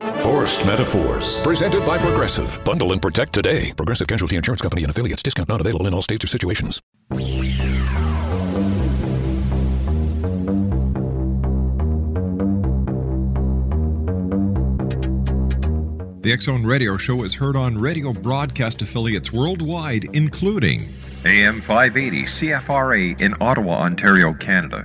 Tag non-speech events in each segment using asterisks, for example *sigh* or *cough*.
Forced Metaphors. Presented by Progressive. Bundle and protect today. Progressive Casualty Insurance Company and affiliates. Discount not available in all states or situations. The X Zone Radio Show is heard on radio broadcast affiliates worldwide, including AM 580 CFRA in Ottawa, Ontario, Canada.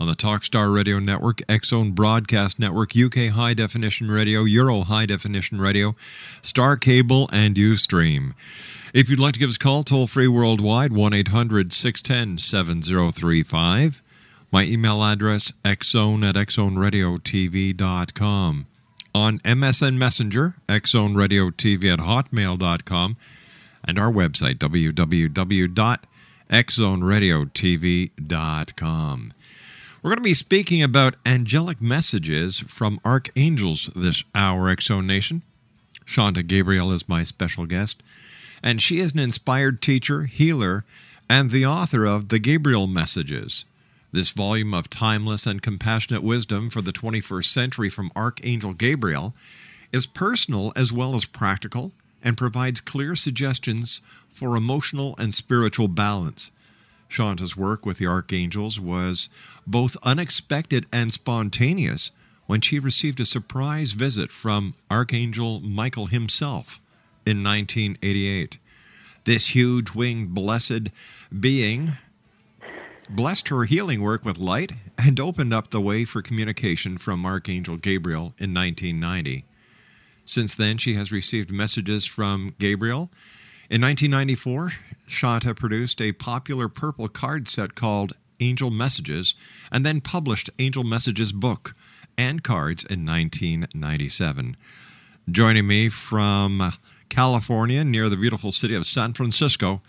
on the Talkstar Radio Network, Zone Broadcast Network, UK High Definition Radio, Euro High Definition Radio, Star Cable, and Ustream. If you'd like to give us a call, toll free worldwide, 1 800 610 7035. My email address, xzone at xzoneradiotv.com. On MSN Messenger, xzoneradiotv at hotmail.com. And our website, www.xzoneradiotv.com. We're going to be speaking about angelic messages from archangels this hour, X Zone Nation. Shanta Gabriel is my special guest, and she is an inspired teacher, healer, and the author of The Gabriel Messages. This volume of timeless and compassionate wisdom for the 21st century from Archangel Gabriel is personal as well as practical and provides clear suggestions for emotional and spiritual balance. Shanta's work with the Archangels was both unexpected and spontaneous when she received a surprise visit from Archangel Michael himself in 1988. This huge winged blessed being blessed her healing work with light and opened up the way for communication from Archangel Gabriel in 1990. Since then, she has received messages from Gabriel. In 1994, Shanta produced a popular purple card set called Angel Messages and then published Angel Messages book and cards in 1997. Joining me from California, near the beautiful city of San Francisco,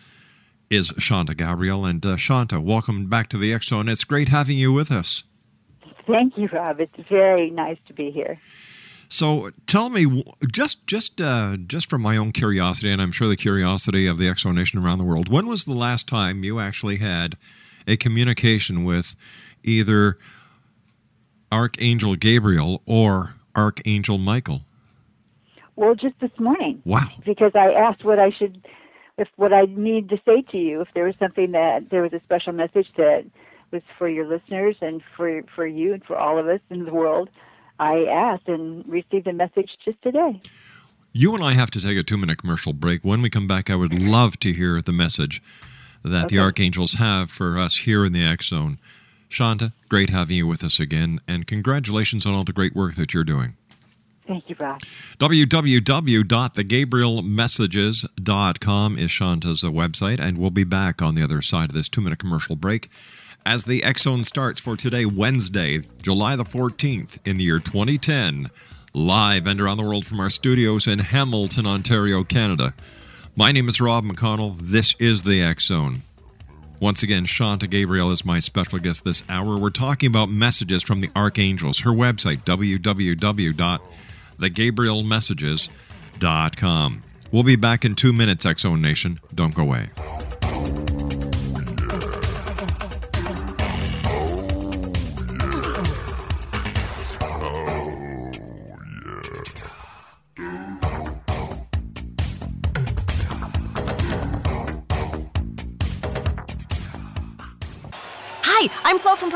is Shanta Gabriel. And uh, Shanta, welcome back to the Zone. It's great having you with us. Thank you, Rob. It's very nice to be here. So tell me, just just uh, just from my own curiosity, and I'm sure the curiosity of the X Zone Nation around the world, when was the last time you actually had a communication with either Archangel Gabriel or Archangel Michael? Well, just this morning. Wow. Because I asked what I should, if what I need to say to you, if there was something that there was a special message that was for your listeners and for for you and for all of us in the world. I asked and received a message just today. You and I have to take a two minute commercial break. When we come back, I would love to hear the message that Okay. the Archangels have for us here in the X Zone. Shanta, great having you with us again, and congratulations on all the great work that you're doing. Thank you, Rob. www.thegabrielmessages.com is Shanta's website, and we'll be back on the other side of this two minute commercial break as the X Zone starts for today, Wednesday, July the 14th, in the year 2010, live and around the world from our studios in Hamilton, Ontario, Canada. My name is Rob McConnell. This is the Zone. Once again, Shanta Gabriel is my special guest this hour. We're talking about messages from the Archangels. Her website, www.thegabrielmessages.com. We'll be back in two minutes, Zone Nation. Don't go away.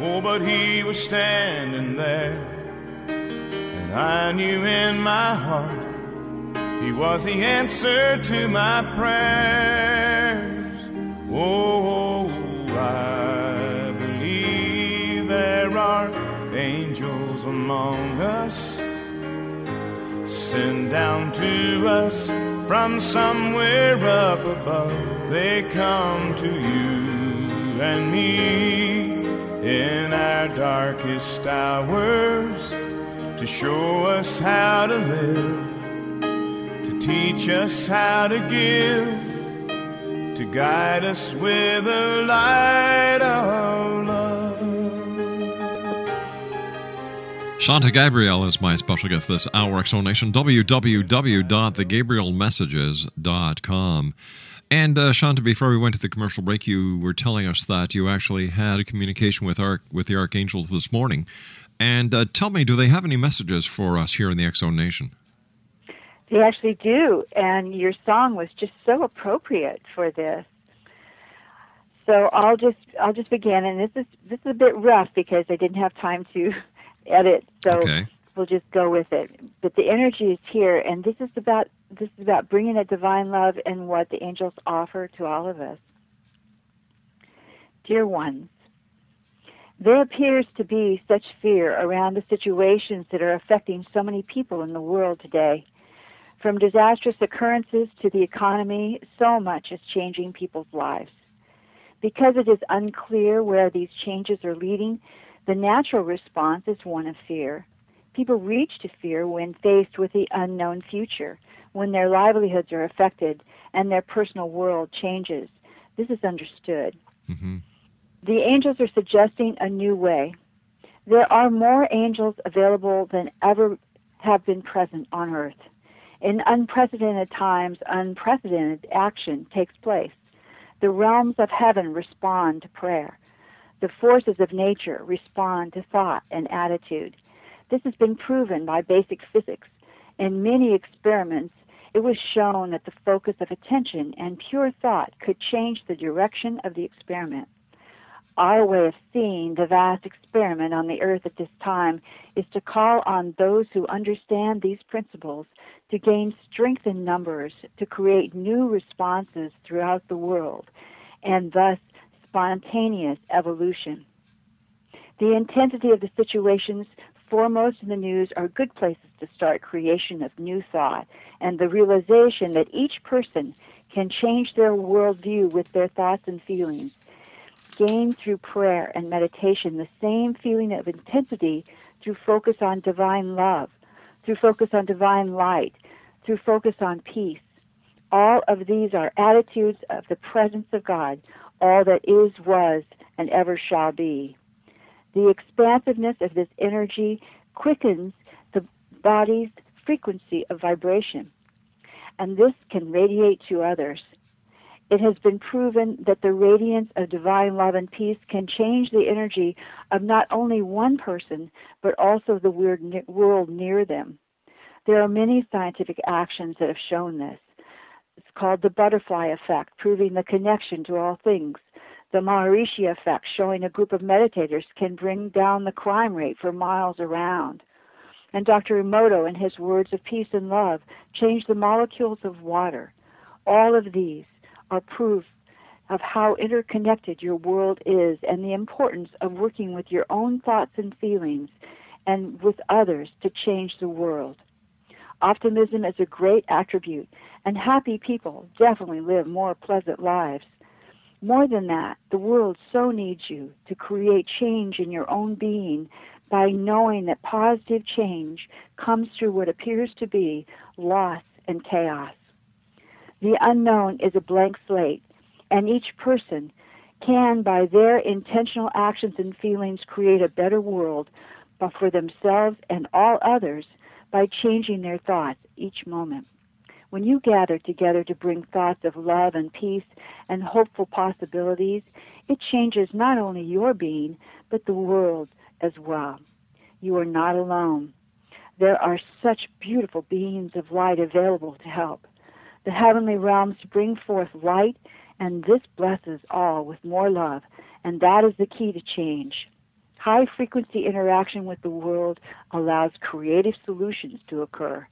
oh, but he was standing there. And I knew in my heart he was the answer to my prayers. Oh, I believe there are angels among us, sent down to us from somewhere up above. They come to you and me in our darkest hours to show us how to live, to teach us how to give, to guide us with the light of love. Shanta Gabriel is my special guest this hour, Exonation, www.thegabrielmessages.com. And uh, Shanta, before we went to the commercial break, you were telling us that you actually had a communication with Arch- with the archangels this morning. And uh, tell me, do they have any messages for us here in the X Zone Nation? They actually do, and your song was just so appropriate for this. So I'll just I'll just begin, and this is this is a bit rough because I didn't have time to *laughs* edit, so Okay. We'll just go with it. But the energy is here, and this is about this is about bringing a divine love and what the angels offer to all of us. Dear ones, there appears to be such fear around the situations that are affecting so many people in the world today. From disastrous occurrences to the economy, so much is changing people's lives. Because it is unclear where these changes are leading, the natural response is one of fear. People reach to fear when faced with the unknown future, when their livelihoods are affected and their personal world changes. This is understood. Mm-hmm. The angels are suggesting a new way. There are more angels available than ever have been present on earth. In unprecedented times, unprecedented action takes place. The realms of heaven respond to prayer. The forces of nature respond to thought and attitude. This has been proven by basic physics. In many experiments, it was shown that the focus of attention and pure thought could change the direction of the experiment. Our way of seeing the vast experiment on the earth at this time is to call on those who understand these principles to gain strength in numbers to create new responses throughout the world and thus spontaneous evolution. The intensity of the situations foremost in the news are good places to start creation of new thought and the realization that each person can change their worldview with their thoughts and feelings. Gain through prayer and meditation the same feeling of intensity through focus on divine love, through focus on divine light, through focus on peace. All of these are attitudes of the presence of God, all that is, was, and ever shall be. The expansiveness of this energy quickens the body's frequency of vibration, and this can radiate to others. It has been proven that the radiance of divine love and peace can change the energy of not only one person, but also the weird world near them. There are many scientific actions that have shown this. It's called the butterfly effect, proving the connection to all things. The Maharishi effect, showing a group of meditators can bring down the crime rate for miles around. And Dr. Emoto, in his words of peace and love, changed the molecules of water. All of these are proof of how interconnected your world is and the importance of working with your own thoughts and feelings and with others to change the world. Optimism is a great attribute, and happy people definitely live more pleasant lives. More than that, the world so needs you to create change in your own being by knowing that positive change comes through what appears to be loss and chaos. The unknown is a blank slate, and each person can, by their intentional actions and feelings, create a better world for themselves and all others by changing their thoughts each moment. When you gather together to bring thoughts of love and peace and hopeful possibilities, it changes not only your being, but the world as well. You are not alone. There are such beautiful beings of light available to help. The heavenly realms bring forth light, and this blesses all with more love, and that is the key to change. High frequency interaction with the world allows creative solutions to occur.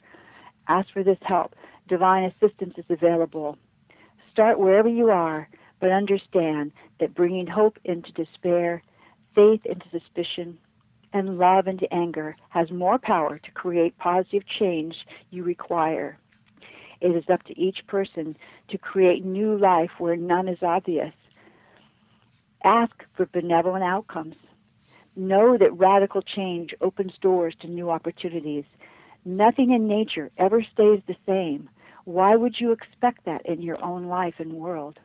Ask for this help. Divine assistance is available. Start wherever you are, but understand that bringing hope into despair, faith into suspicion, and love into anger has more power to create positive change you require. It is up to each person to create new life where none is obvious. Ask for benevolent outcomes. Know that radical change opens doors to new opportunities. Nothing in nature ever stays the same. Why would you expect that in your own life and world?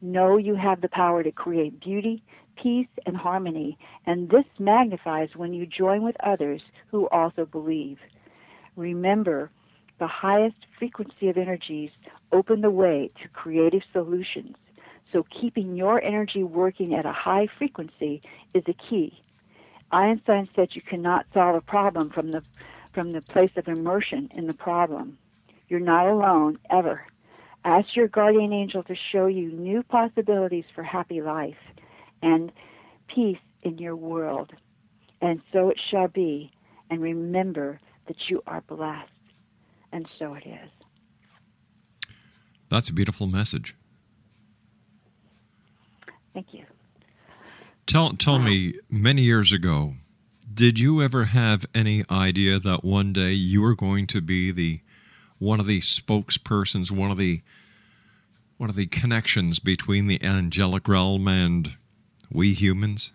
Know you have the power to create beauty, peace, and harmony, and this magnifies when you join with others who also believe. Remember, the highest frequency of energies open the way to creative solutions. So keeping your energy working at a high frequency is a key. Einstein said you cannot solve a problem from the from the place of immersion in the problem. You're not alone ever. Ask your guardian angel to show you new possibilities for happy life and peace in your world. And so it shall be. And remember that you are blessed. And so it is. That's a beautiful message. Thank you. Tell tell me, many years ago, did you ever have any idea that one day you were going to be the one of the spokespersons, one of the one of the connections between the angelic realm and we humans?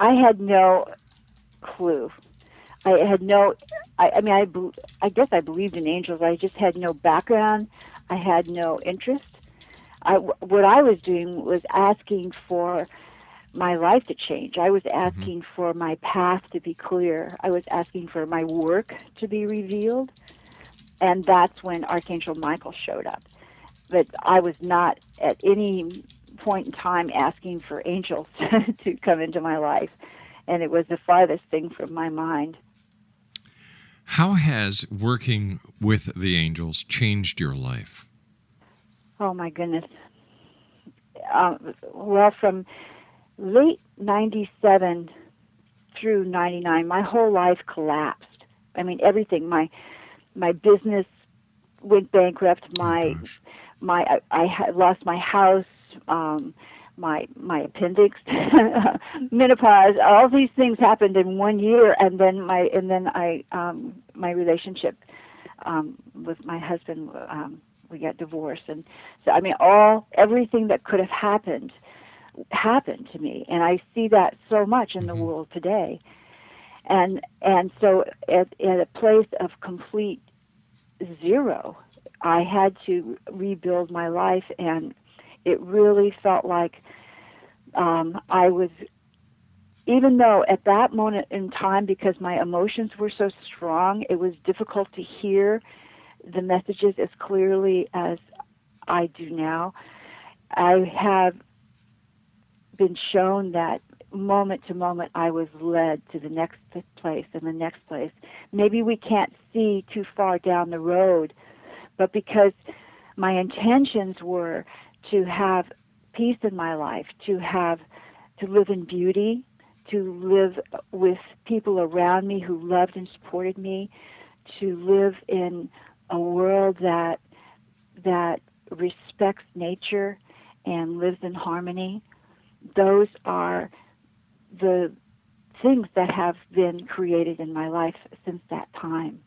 I had no clue. I had no. I, I mean, I, I guess I believed in angels. I just had no background. I had no interest. I, what I was doing was asking for my life to change. I was mm-hmm. asking mm-hmm. for my path to be clear. I was asking for my work to be revealed. And that's when Archangel Michael showed up. But I was not at any point in time asking for angels *laughs* to come into my life. And it was the farthest thing from my mind. How has working with the angels changed your life? Oh, my goodness. Um, well, from late 97 through 99 my whole life collapsed i mean everything my my business went bankrupt. My oh, my i, I lost my house um my my appendix *laughs* menopause all these things happened in one year. And then my and then i um my relationship um with my husband um we got divorced. And so i mean all everything that could have happened happened to me. And i see that so much in the mm-hmm. world today. And and so at, at a place of complete zero. I had to rebuild my life and it really felt like um, i was even though at that moment in time because my emotions were so strong it was difficult to hear the messages as clearly as i do now i have been shown that moment to moment I was led to the next place and the next place. Maybe we can't see too far down the road, but because my intentions were to have peace in my life, to have to live in beauty, to live with people around me who loved and supported me, to live in a world that that respects nature and lives in harmony those are the things that have been created in my life since that time.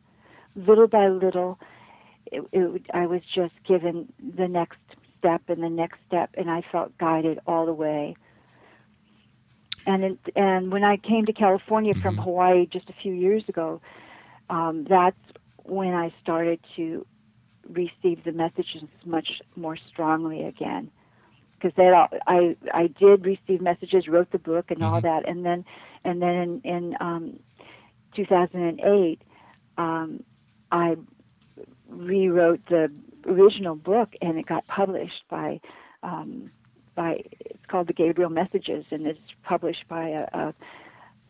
Little by little, it, it, I was just given the next step and the next step, and I felt guided all the way. And in, and when I came to California from mm-hmm. Hawaii just a few years ago, um, that's when I started to receive the messages much more strongly again because that I I did receive messages, wrote the book and mm-hmm. all that, and then and then in, in um, 2008, um, I rewrote the original book and it got published by um, by it's called the Gabriel Messages and it's published by a, a,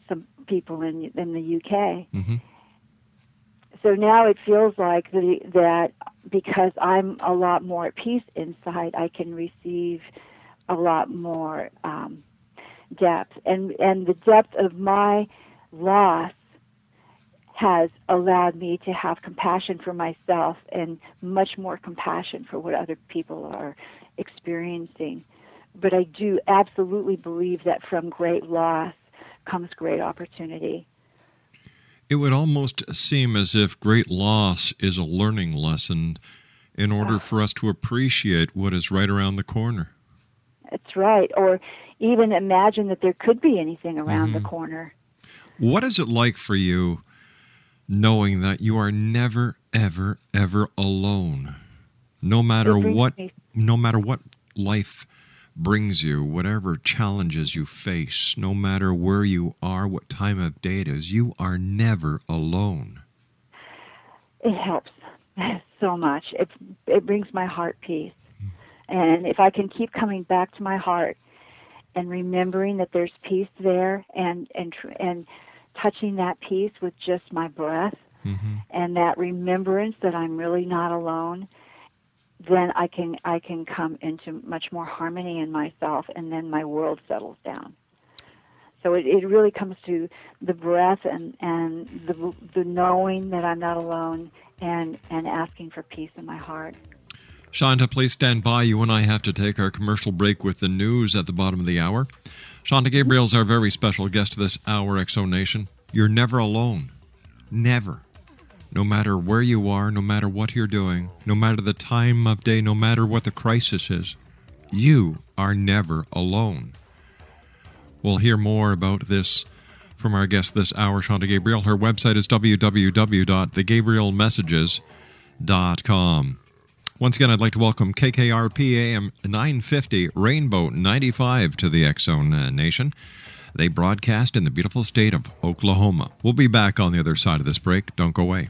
some people in in the UK. Mm-hmm. So now it feels like the, that because I'm a lot more at peace inside, I can receive a lot more um, depth, and and the depth of my loss has allowed me to have compassion for myself and much more compassion for what other people are experiencing. But I do absolutely believe that from great loss comes great opportunity. It would almost seem as if great loss is a learning lesson in order for us to appreciate what is right around the corner. That's right. Or even imagine that there could be anything around mm-hmm. the corner. What is it like for you knowing that you are never, ever, ever alone? No matter what, me. no matter what life brings you, whatever challenges you face, no matter where you are, what time of day it is, you are never alone. It helps *laughs* so much. It it brings my heart peace. And if I can keep coming back to my heart and remembering that there's peace there and and and touching that peace with just my breath Mm-hmm. and that remembrance that I'm really not alone, then I can I can come into much more harmony in myself, and then my world settles down. So it, it really comes to the breath and and the the knowing that I'm not alone, and and asking for peace in my heart. Shanta, please stand by. You and I have to take our commercial break with the news at the bottom of the hour. Shanta Gabriel's our very special guest this hour, X Zone Nation. You're never alone. Never. No matter where you are, no matter what you're doing, no matter the time of day, no matter what the crisis is, you are never alone. We'll hear more about this from our guest this hour, Shanta Gabriel. Her website is www.thegabrielmessages.com. Once again, I'd like to welcome KKRP AM 950 Rainbow 95 to the Zone uh, Nation. They broadcast in the beautiful state of Oklahoma. We'll be back on the other side of this break. Don't go away.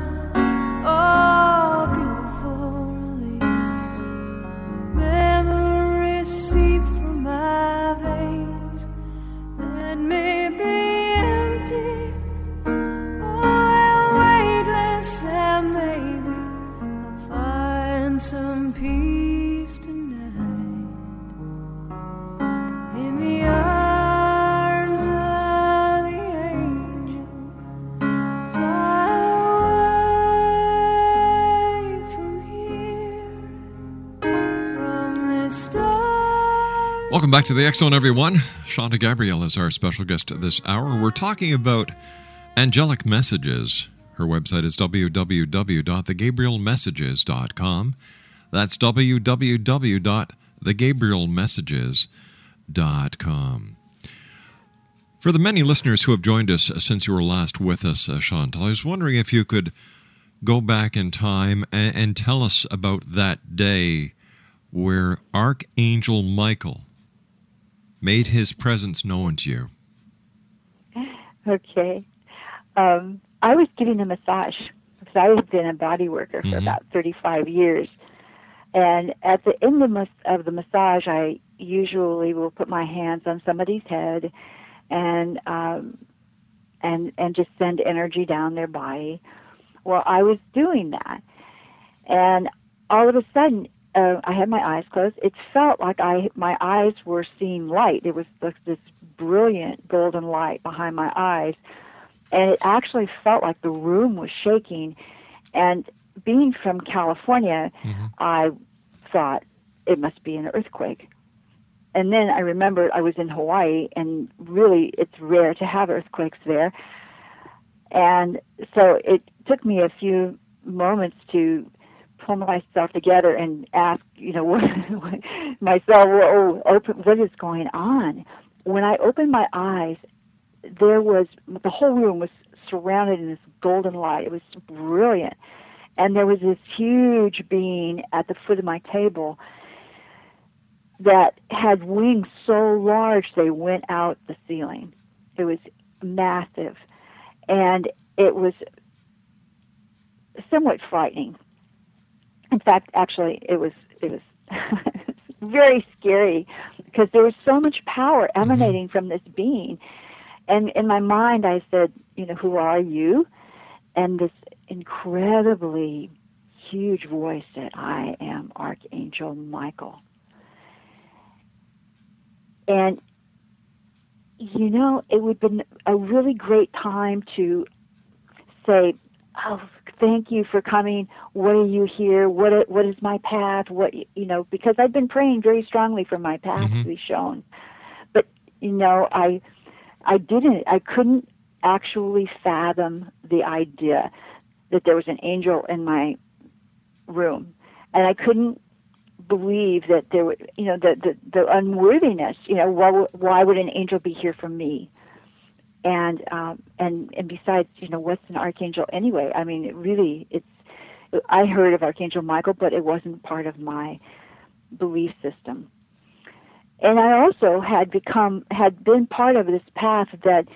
Welcome back to the Zone, everyone. Shanta Gabriel is our special guest this hour. We're talking about angelic messages. Her website is www.thegabrielmessages.com. That's www.thegabrielmessages.com. For the many listeners who have joined us since you were last with us, uh, Chantal, I was wondering if you could go back in time and, and tell us about that day where Archangel Michael made his presence known to you. Okay. Um, I was getting a massage because I have been a body worker for Mhm. about 35 years. And at the end of, mas- of the massage, I usually will put my hands on somebody's head and um, and and just send energy down their body. Well, I was doing that, and all of a sudden, uh, I had my eyes closed. It felt like I my eyes were seeing light. It was like this brilliant golden light behind my eyes, and it actually felt like the room was shaking. And being from California, I thought it must be an earthquake. And then I remembered I was in Hawaii, and really it's rare to have earthquakes there. And so it took me a few moments to pull myself together and ask, you know, *laughs* what, myself, oh, open, what is going on? When I opened my eyes, there was the whole room was surrounded in this golden light. It was brilliant, and there was this huge being at the foot of my table that had wings so large they went out the ceiling. It was massive, and it was somewhat frightening. In fact, actually, it was it was *laughs* very scary because there was so much power mm-hmm. emanating from this being. And in my mind, I said, you know, who are you? And this incredibly huge voice said, I am Archangel Michael. And, you know, it would have been a really great time to say, oh, thank you for coming. What are you here? What what is my path? What you know? Because I've been praying very strongly for my path mm-hmm. to be shown, but you know, I I didn't. I couldn't actually fathom the idea that there was an angel in my room, and I couldn't believe that there would, you know, the the, the unworthiness. You know, why why would an angel be here for me? And um, and and besides, you know, what's an archangel anyway? I mean, it really, it's. I heard of Archangel Michael, but it wasn't part of my belief system. And I also had become had been part of this path that,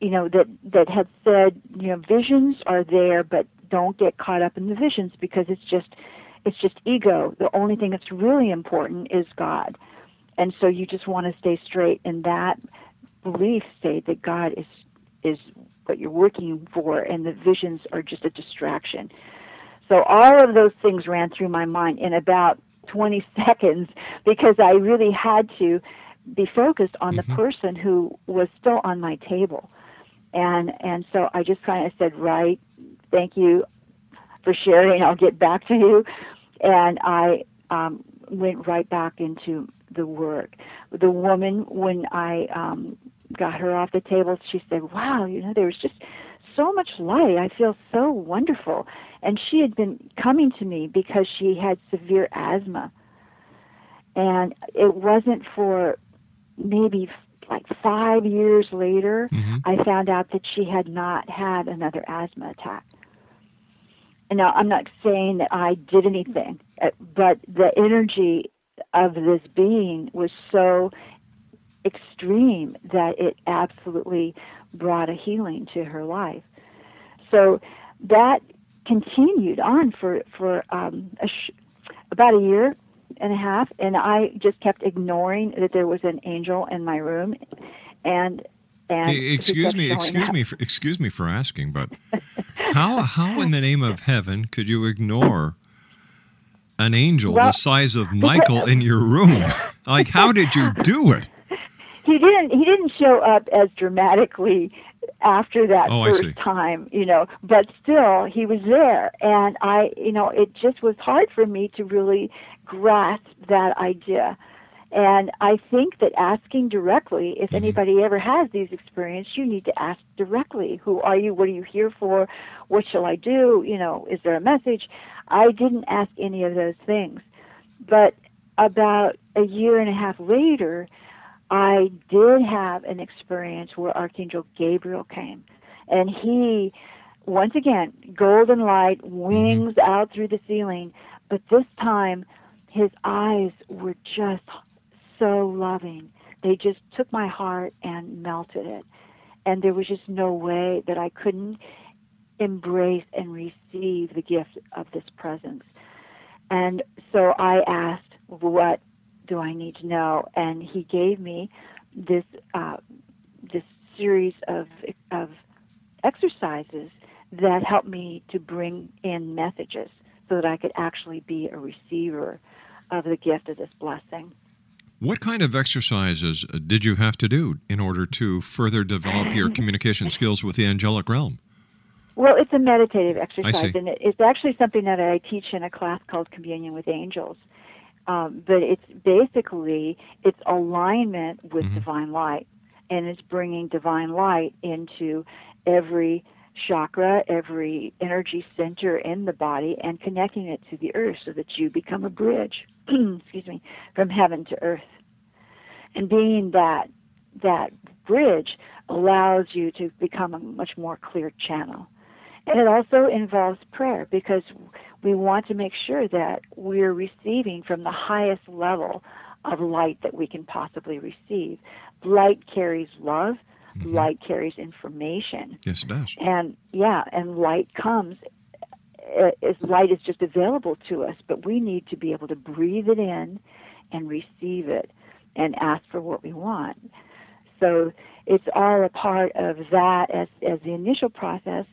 you know, that that had said, you know, visions are there, but don't get caught up in the visions because it's just it's just ego. The only thing that's really important is God. And so you just want to stay straight in that belief state that God is is what you're working for and the visions are just a distraction. So all of those things ran through my mind in about 20 *laughs* seconds because I really had to be focused on the person who was still on my table. And and so I just kind of said, "Right, thank you for sharing. I'll get back to you." And I um, went right back into the work. The woman, when I um, got her off the table, she said, "Wow, you know, there was just so much light. I feel so wonderful." And she had been coming to me because she had severe asthma, and it wasn't for maybe like five years later, I found out that she had not had another asthma attack. And now I'm not saying that I did anything, uh, but the energy of this being was so extreme that it absolutely brought a healing to her life. So that continued on for for um, a sh- about a year and a half, and I just kept ignoring that there was an angel in my room, and and excuse me, excuse up. me, for, excuse me for asking, but how how in the name of heaven could you ignore an angel Well, the size of Michael in your room? Like, how did you do it? He didn't he didn't show up as dramatically after that Oh, first time you know but still he was there. And i you know it just was hard for me to really grasp that idea. And i think that asking directly if Mm-hmm. anybody ever has these experiences you need to ask directly who are you? What are you here for? What shall i do? You know is there a message? I didn't ask any of those things. But about a year and a half later I did have an experience where Archangel Gabriel came, and he, once again, golden light, mm-hmm. wings out through the ceiling, but this time his eyes were just so loving. They just took my heart and melted it. And there was just no way that I couldn't embrace and receive the gift of this presence. And so I asked, What do I need to know? And he gave me this uh, this series of of exercises that helped me to bring in messages so that I could actually be a receiver of the gift of this blessing. What kind of exercises uh, did you have to do in order to further develop your *laughs* communication skills with the angelic realm? Well, it's a meditative exercise, and it's actually something that I teach in a class called Communion with Angels. Um, but it's basically it's alignment with divine light, and it's bringing divine light into every chakra, every energy center in the body, and connecting it to the earth so that you become a bridge. *clears throat* excuse me, from heaven to earth, and being that that bridge allows you to become a much more clear channel. And it also involves prayer because we want to make sure that we're receiving from the highest level of light that we can possibly receive. Light carries love, mm-hmm. light carries information. Yes, it does. And yeah, and light comes eh, as light is just available to us, but we need to be able to breathe it in and receive it and ask for what we want. So it's all a part of that as, as the initial process.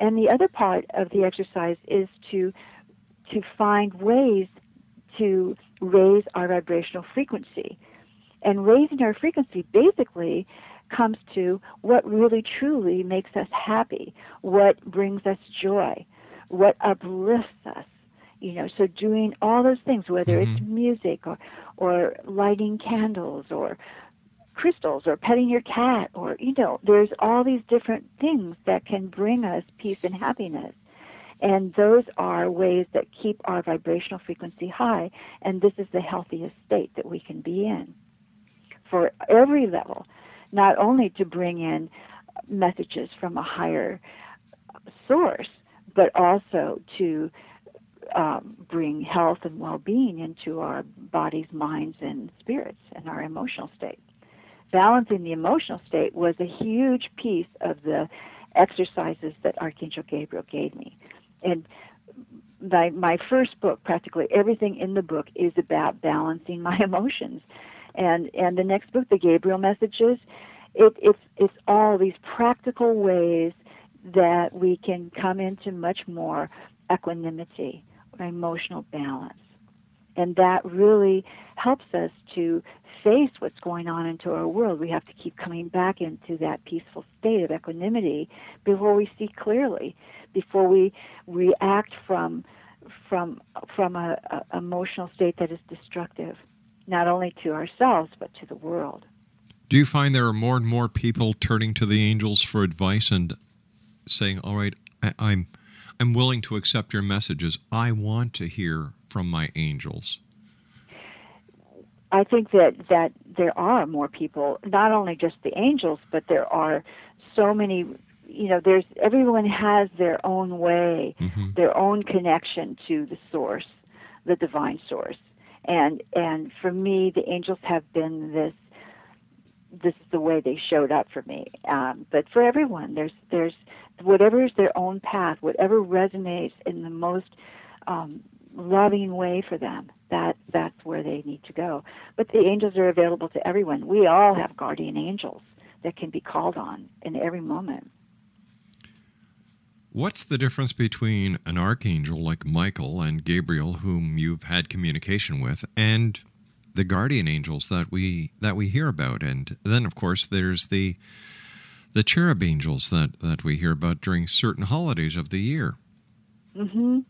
And the other part of the exercise is to to find ways to raise our vibrational frequency. And raising our frequency basically comes to what really truly makes us happy, what brings us joy, what uplifts us. You know, so doing all those things, whether it's mm-hmm. music or or lighting candles or crystals or petting your cat or you know there's all these different things that can bring us peace and happiness and those are ways that keep our vibrational frequency high and this is the healthiest state that we can be in for every level not only to bring in messages from a higher source but also to um, bring health and well-being into our bodies minds and spirits and our emotional state balancing the emotional state was a huge piece of the exercises that Archangel Gabriel gave me. And my, my first book, practically everything in the book is about balancing my *laughs* emotions. And, and the next book, The Gabriel Messages, it, it's, it's all these practical ways that we can come into much more equanimity, emotional balance. And that really helps us to face what's going on into our world. We have to keep coming back into that peaceful state of equanimity before we see clearly, before we react from from from a, a emotional state that is destructive, not only to ourselves but to the world. Do you find there are more and more people turning to the angels for advice and saying, "All right, I, I'm I'm willing to accept your messages. I want to hear from my angels." I think that that there are more people, not only just the angels, but there are so many. You know, there's everyone has their own way, their own connection to the source, the divine source, and and for me, the angels have been this. This is the way they showed up for me. Um, but for everyone, there's there's whatever is their own path, whatever resonates in the most um, loving way for them that that's where they need to go but the angels are available to everyone we all have guardian angels that can be called on in every moment What's the difference between an archangel like Michael and Gabriel, whom you've had communication with, and the guardian angels that we that we hear about? And then, of course, there's the the cherub angels that that we hear about during certain holidays of the year. Mm-hmm.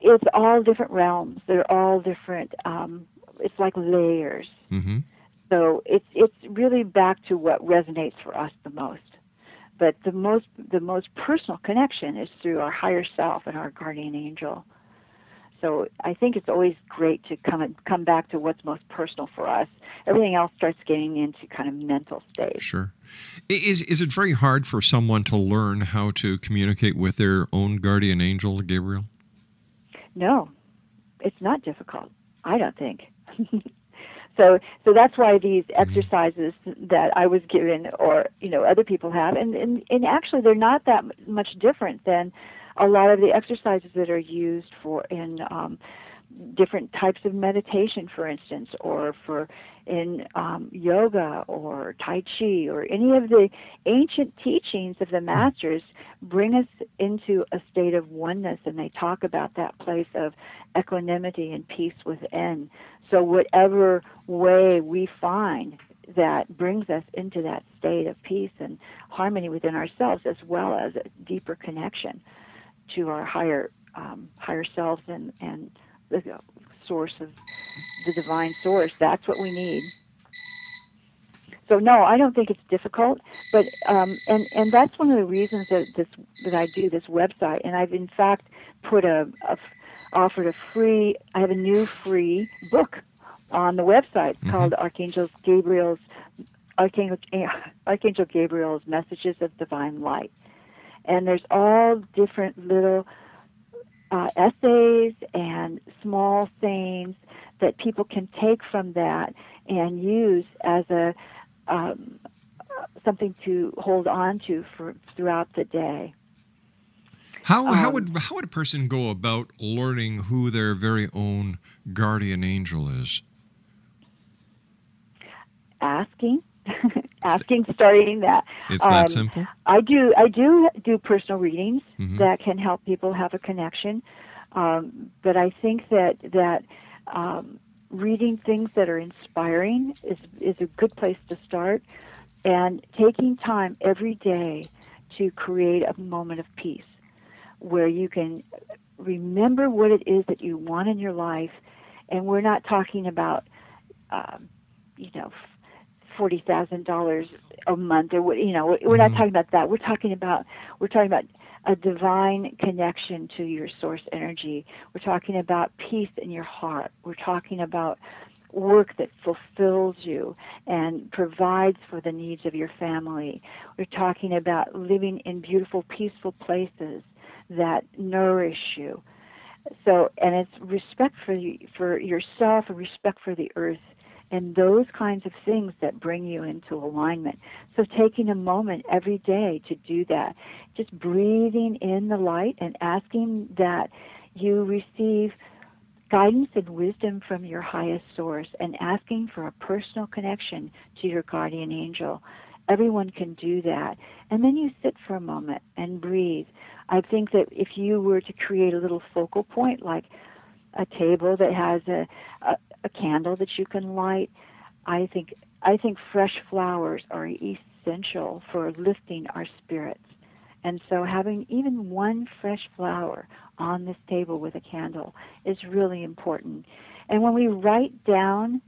it's all different realms they're all different um, it's like layers Mm-hmm. so it's it's really back to what resonates for us the most but the most the most personal connection is through our higher self and our guardian angel so I think it's always great to come come back to what's most personal for us. Everything else starts getting into kind of mental state. Sure. Is is it very hard for someone to learn how to communicate with their own guardian angel, Gabriel? No, it's not difficult. I don't think. *laughs* so so that's why these exercises that I was given or you know other people have and and, and actually they're not that much different than a lot of the exercises that are used for in um, different types of meditation, for instance, or for in um, yoga or Tai Chi or any of the ancient teachings of the masters bring us into a state of oneness, and they talk about that place of equanimity and peace within. So, whatever way we find that brings us into that state of peace and harmony within ourselves, as well as a deeper connection to our higher um, higher selves and and the source of the divine source. That's what we need. So no, I don't think it's difficult, but um, and and that's one of the reasons that this that I do this website, and I've in fact put a, a offered a free. I have a new free book on the website Mhm. called Archangel Gabriel's Archangel *laughs* Archangel Gabriel's Messages of Divine Light, and there's all different little uh, essays and small sayings that people can take from that and use as a um, something to hold on to for throughout the day. How, how Um, would how would a person go about learning who their very own guardian angel is? Asking, *laughs* asking, starting that. It's that simple? I do. I do do personal readings Mhm. that can help people have a connection. Um, but I think that that um, reading things that are inspiring is is a good place to start, and taking time every day to create a moment of peace where you can remember what it is that you want in your life, and we're not talking about, um, you know, forty thousand dollars a month or what you know we're we're not talking about that. We're talking about we're talking about a divine connection to your source energy. We're talking about peace in your heart. We're talking about work that fulfills you and provides for the needs of your family. We're talking about living in beautiful peaceful places that nourish you so and it's respect for you, for yourself and respect for the earth and those kinds of things that bring you into alignment. So taking a moment every day to do that, just breathing in the light and asking that you receive guidance and wisdom from your highest source and asking for a personal connection to your guardian angel. Everyone can do that. And then you sit for a moment and breathe. I think that if you were to create a little focal point like a table that has a, a, a candle that you can light. I think I think fresh flowers are essential for lifting our spirits. And so having even one fresh flower on this table with a candle is really important. And when we write down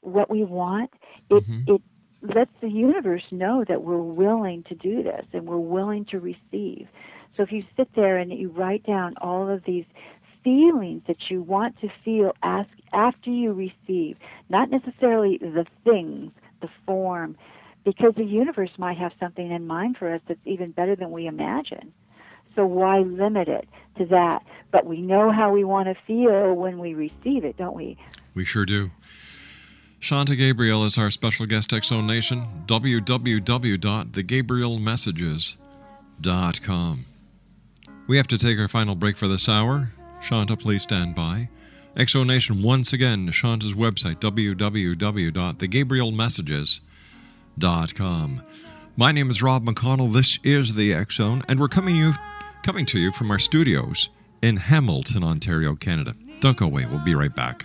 what we want, it mm-hmm. it lets the universe know that we're willing to do this and we're willing to receive. So if you sit there and you write down all of these feelings that you want to feel ask after you receive, not necessarily the things, the form, because the universe might have something in mind for us that's even better than we imagine. So why limit it to that? But we know how we want to feel when we receive it, don't we? We sure do. Shanta Gabriel is our special guest, X Zone Nation. www.thegabrielmessages.com. We have to take our final break for this hour. Shanta, please stand by. X Zone Nation, once again, Shanta's website, www.thegabrielmessages.com. My name is Rob McConnell. This is the X and we're coming you coming to you from our studios in Hamilton, Ontario, Canada. Don't go away. We'll be right back.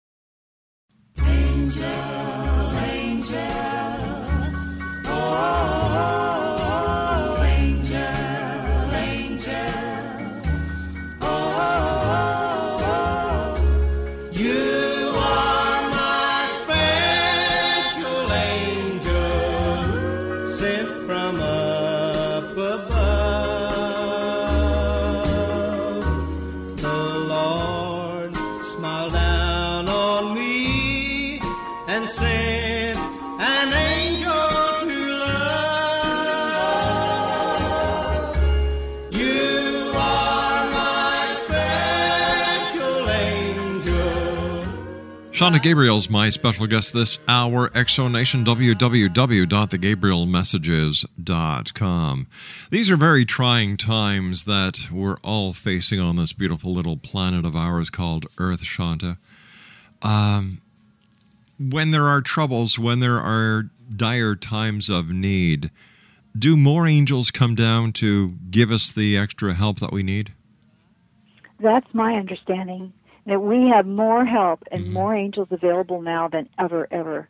Angel, Shanta Gabriel's my special guest this hour. X Zone Nation www.thegabrielmessages.com. These are very trying times that we're all facing on this beautiful little planet of ours called Earth, Shanta. Um, when there are troubles, when there are dire times of need, do more angels come down to give us the extra help that we need? That's my understanding. That we have more help and mm-hmm. more angels available now than ever, ever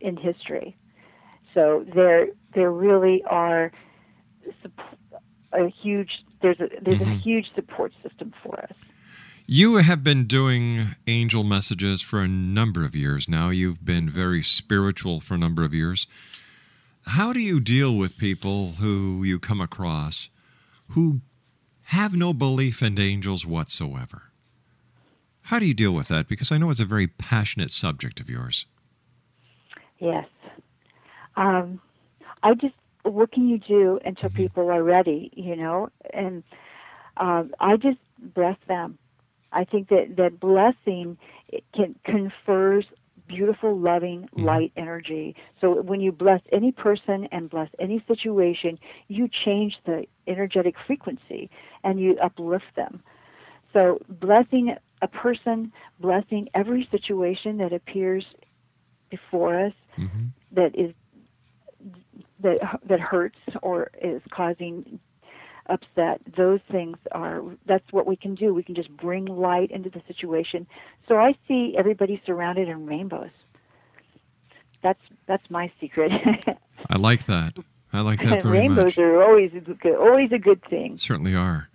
in history. So there, there really are a huge. There's a there's a mm-hmm. huge support system for us. You have been doing angel messages for a number of years now. You've been very spiritual for a number of years. How do you deal with people who you come across who have no belief in angels whatsoever? How do you deal with that? Because I know it's a very passionate subject of yours. Yes. Um, I just, what can you do until people are ready, you know? And um, I just bless them. I think that, that blessing it can confers beautiful, loving, light energy. So when you bless any person and bless any situation, you change the energetic frequency and you uplift them. So blessing a person, blessing every situation that appears before us mm-hmm. that is that that hurts or is causing upset. Those things are that's what we can do. We can just bring light into the situation. So i see everybody surrounded in rainbows. That's that's my secret. *laughs* I like that. I like that *laughs* very rainbows much. are always a good, always a good thing. Certainly are.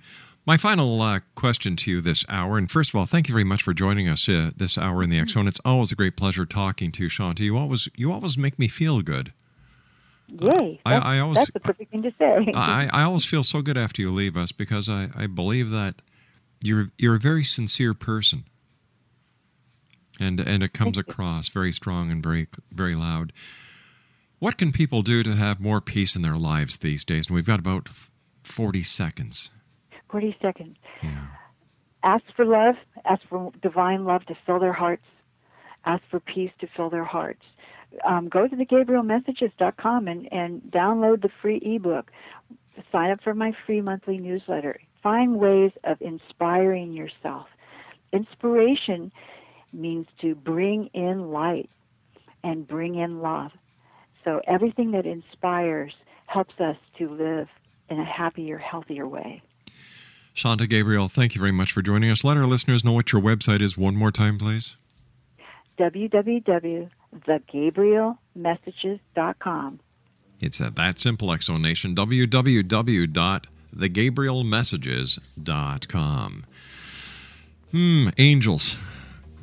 My final uh, question to you this hour, and first of all, thank you very much for joining us uh, this hour in the X Zone. It's always a great pleasure talking to you, Shanta. You always, you always make me feel good. yay I- that's, I always- that's the perfect thing to say I, I always feel so good after you leave us because I, I believe that you're you're a very sincere person, and and it comes across very strong and very very loud. What can people do to have more peace in their lives these days? And we've got about forty seconds. 40 seconds Yeah. ask for love, ask for divine love to fill their hearts, ask for peace to fill their hearts. Um, go to thegabrielmessages.com and, and download the free ebook. Sign up for my free monthly newsletter. Find ways of inspiring yourself. Inspiration means to bring in light and bring in love. So everything that inspires helps us to live in a happier, healthier way. Shanta Gabriel, thank you very much for joining us. Let our listeners know what your website is one more time, please. www.thegabrielmessages.com. It's at that simple, X Zone Nation. www.thegabrielmessages.com. Hmm, angels.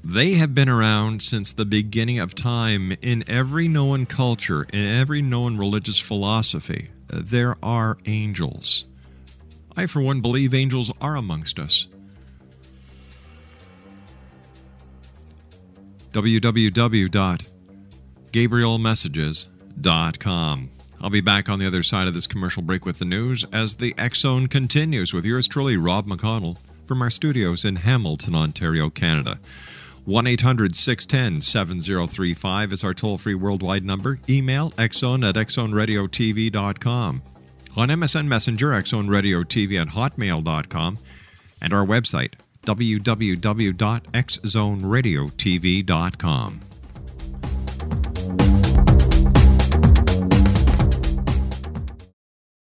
They have been around since the beginning of time in every known culture, in every known religious philosophy. There are angels. I, for one, believe angels are amongst us. www.gabrielmessages.com. I'll be back on the other side of this commercial break with the news as the X Zone continues with yours truly, Rob McConnell, from our studios in Hamilton, Ontario, Canada. 1 800 610 7035 is our toll free worldwide number. Email exxon at xzoneradiotv.com. On MSN Messenger, X Zone Radio TV, at hotmail.com. And our website, www.xzoneradiotv.com.